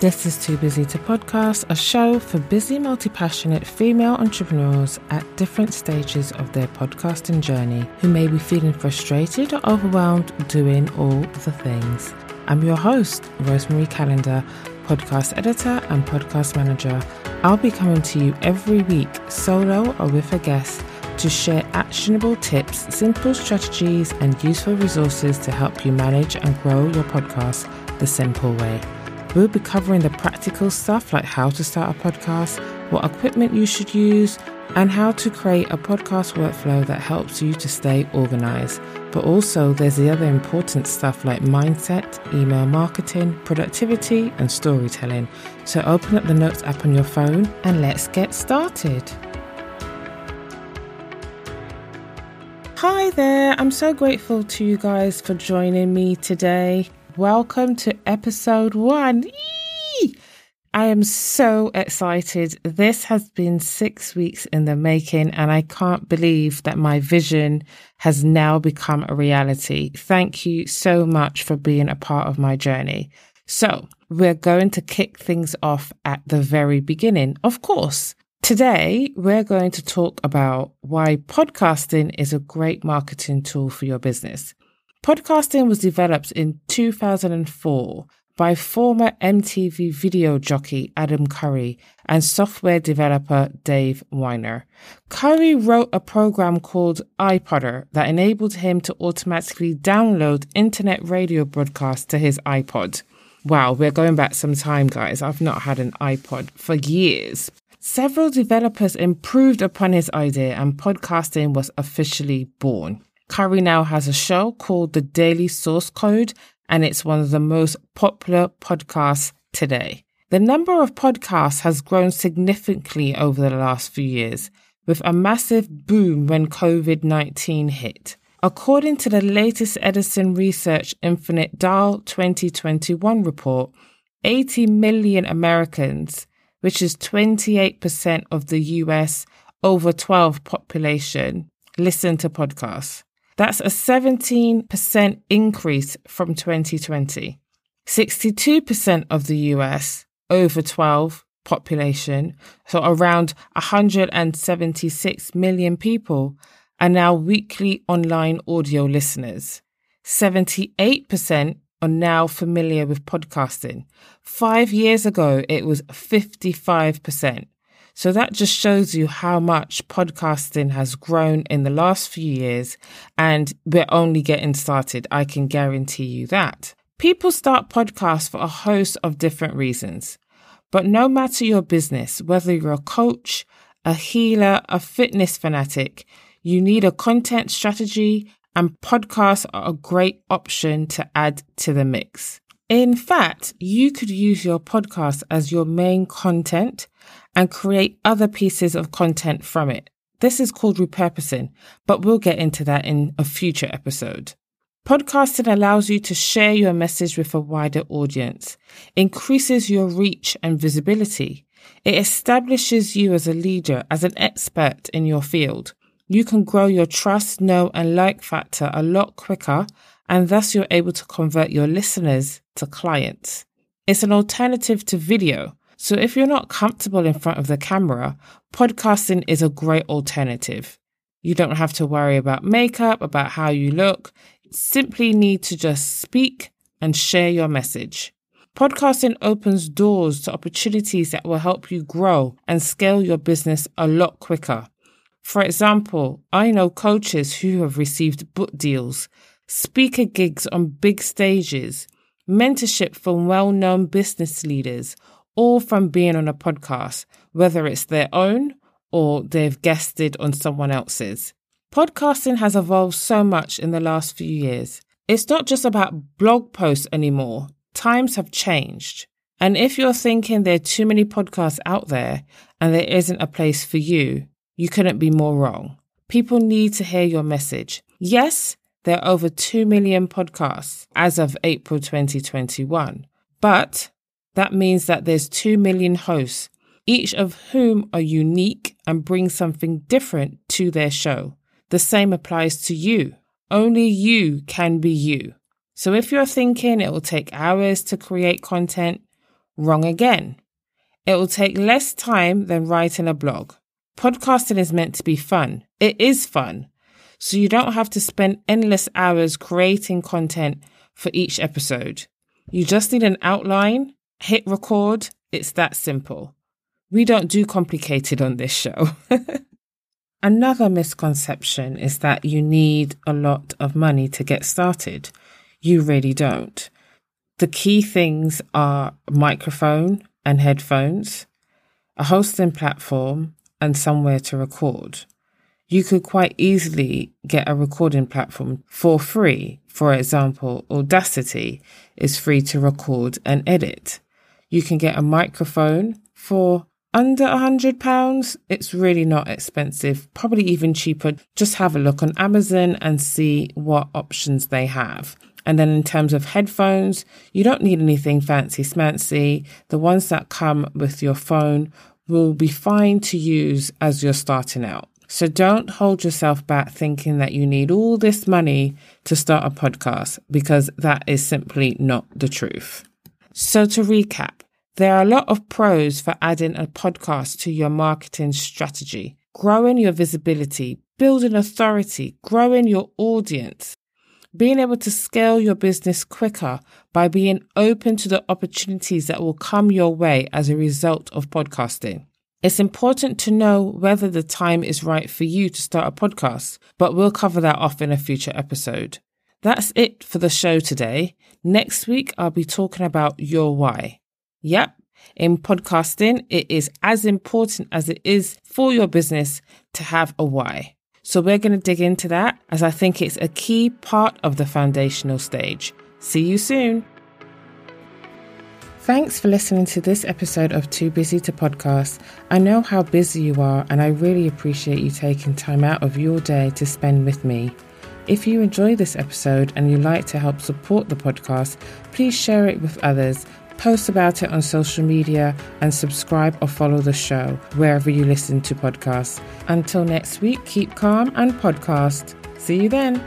This is Too Busy to Podcast, a show for busy, multi passionate female entrepreneurs at different stages of their podcasting journey who may be feeling frustrated or overwhelmed doing all the things. I'm your host, Rosemarie Calendar, podcast editor and podcast manager. I'll be coming to you every week, solo or with a guest, to share actionable tips, simple strategies, and useful resources to help you manage and grow your podcast the simple way. We'll be covering the practical stuff like how to start a podcast, what equipment you should use, and how to create a podcast workflow that helps you to stay organized. But also, there's the other important stuff like mindset, email marketing, productivity, and storytelling. So, open up the Notes app on your phone and let's get started. Hi there, I'm so grateful to you guys for joining me today. Welcome to episode one. Yee! I am so excited. This has been six weeks in the making, and I can't believe that my vision has now become a reality. Thank you so much for being a part of my journey. So, we're going to kick things off at the very beginning. Of course, today we're going to talk about why podcasting is a great marketing tool for your business. Podcasting was developed in 2004 by former MTV video jockey Adam Curry and software developer Dave Winer. Curry wrote a program called iPodder that enabled him to automatically download internet radio broadcasts to his iPod. Wow, we're going back some time, guys. I've not had an iPod for years. Several developers improved upon his idea and podcasting was officially born. Curry now has a show called The Daily Source Code, and it's one of the most popular podcasts today. The number of podcasts has grown significantly over the last few years, with a massive boom when COVID 19 hit. According to the latest Edison Research Infinite Dial 2021 report, 80 million Americans, which is 28% of the US over 12 population, listen to podcasts. That's a 17% increase from 2020. 62% of the US over 12 population, so around 176 million people, are now weekly online audio listeners. 78% are now familiar with podcasting. Five years ago, it was 55%. So that just shows you how much podcasting has grown in the last few years, and we're only getting started. I can guarantee you that. People start podcasts for a host of different reasons. But no matter your business, whether you're a coach, a healer, a fitness fanatic, you need a content strategy, and podcasts are a great option to add to the mix. In fact, you could use your podcast as your main content and create other pieces of content from it. This is called repurposing, but we'll get into that in a future episode. Podcasting allows you to share your message with a wider audience, increases your reach and visibility. It establishes you as a leader, as an expert in your field. You can grow your trust, know, and like factor a lot quicker, and thus you're able to convert your listeners to clients. It's an alternative to video, so if you're not comfortable in front of the camera, podcasting is a great alternative. You don't have to worry about makeup, about how you look. Simply need to just speak and share your message. Podcasting opens doors to opportunities that will help you grow and scale your business a lot quicker. For example, I know coaches who have received book deals, speaker gigs on big stages, mentorship from well known business leaders, all from being on a podcast, whether it's their own or they've guested on someone else's. Podcasting has evolved so much in the last few years. It's not just about blog posts anymore. Times have changed. And if you're thinking there are too many podcasts out there and there isn't a place for you, you couldn't be more wrong. People need to hear your message. Yes, there are over 2 million podcasts as of April 2021, but that means that there's 2 million hosts, each of whom are unique and bring something different to their show. The same applies to you. Only you can be you. So if you're thinking it will take hours to create content, Wrong again. It will take less time than writing a blog. Podcasting is meant to be fun. It is fun. So you don't have to spend endless hours creating content for each episode. You just need an outline, hit record. It's that simple. We don't do complicated on this show. Another misconception is that you need a lot of money to get started. You really don't. The key things are microphone and headphones, a hosting platform, and somewhere to record. You could quite easily get a recording platform for free. For example, Audacity is free to record and edit. You can get a microphone for under a hundred pounds. It's really not expensive, probably even cheaper. Just have a look on Amazon and see what options they have. And then in terms of headphones, you don't need anything fancy smancy. The ones that come with your phone will be fine to use as you're starting out. So don't hold yourself back thinking that you need all this money to start a podcast because that is simply not the truth. So to recap, there are a lot of pros for adding a podcast to your marketing strategy, growing your visibility, building authority, growing your audience, being able to scale your business quicker by being open to the opportunities that will come your way as a result of podcasting. It's important to know whether the time is right for you to start a podcast, but we'll cover that off in a future episode. That's it for the show today. Next week, I'll be talking about your why. Yep, in podcasting, it is as important as it is for your business to have a why. So we're going to dig into that as I think it's a key part of the foundational stage. See you soon. Thanks for listening to this episode of Too Busy to Podcast. I know how busy you are, and I really appreciate you taking time out of your day to spend with me. If you enjoy this episode and you'd like to help support the podcast, please share it with others, post about it on social media, and subscribe or follow the show wherever you listen to podcasts. Until next week, keep calm and podcast. See you then.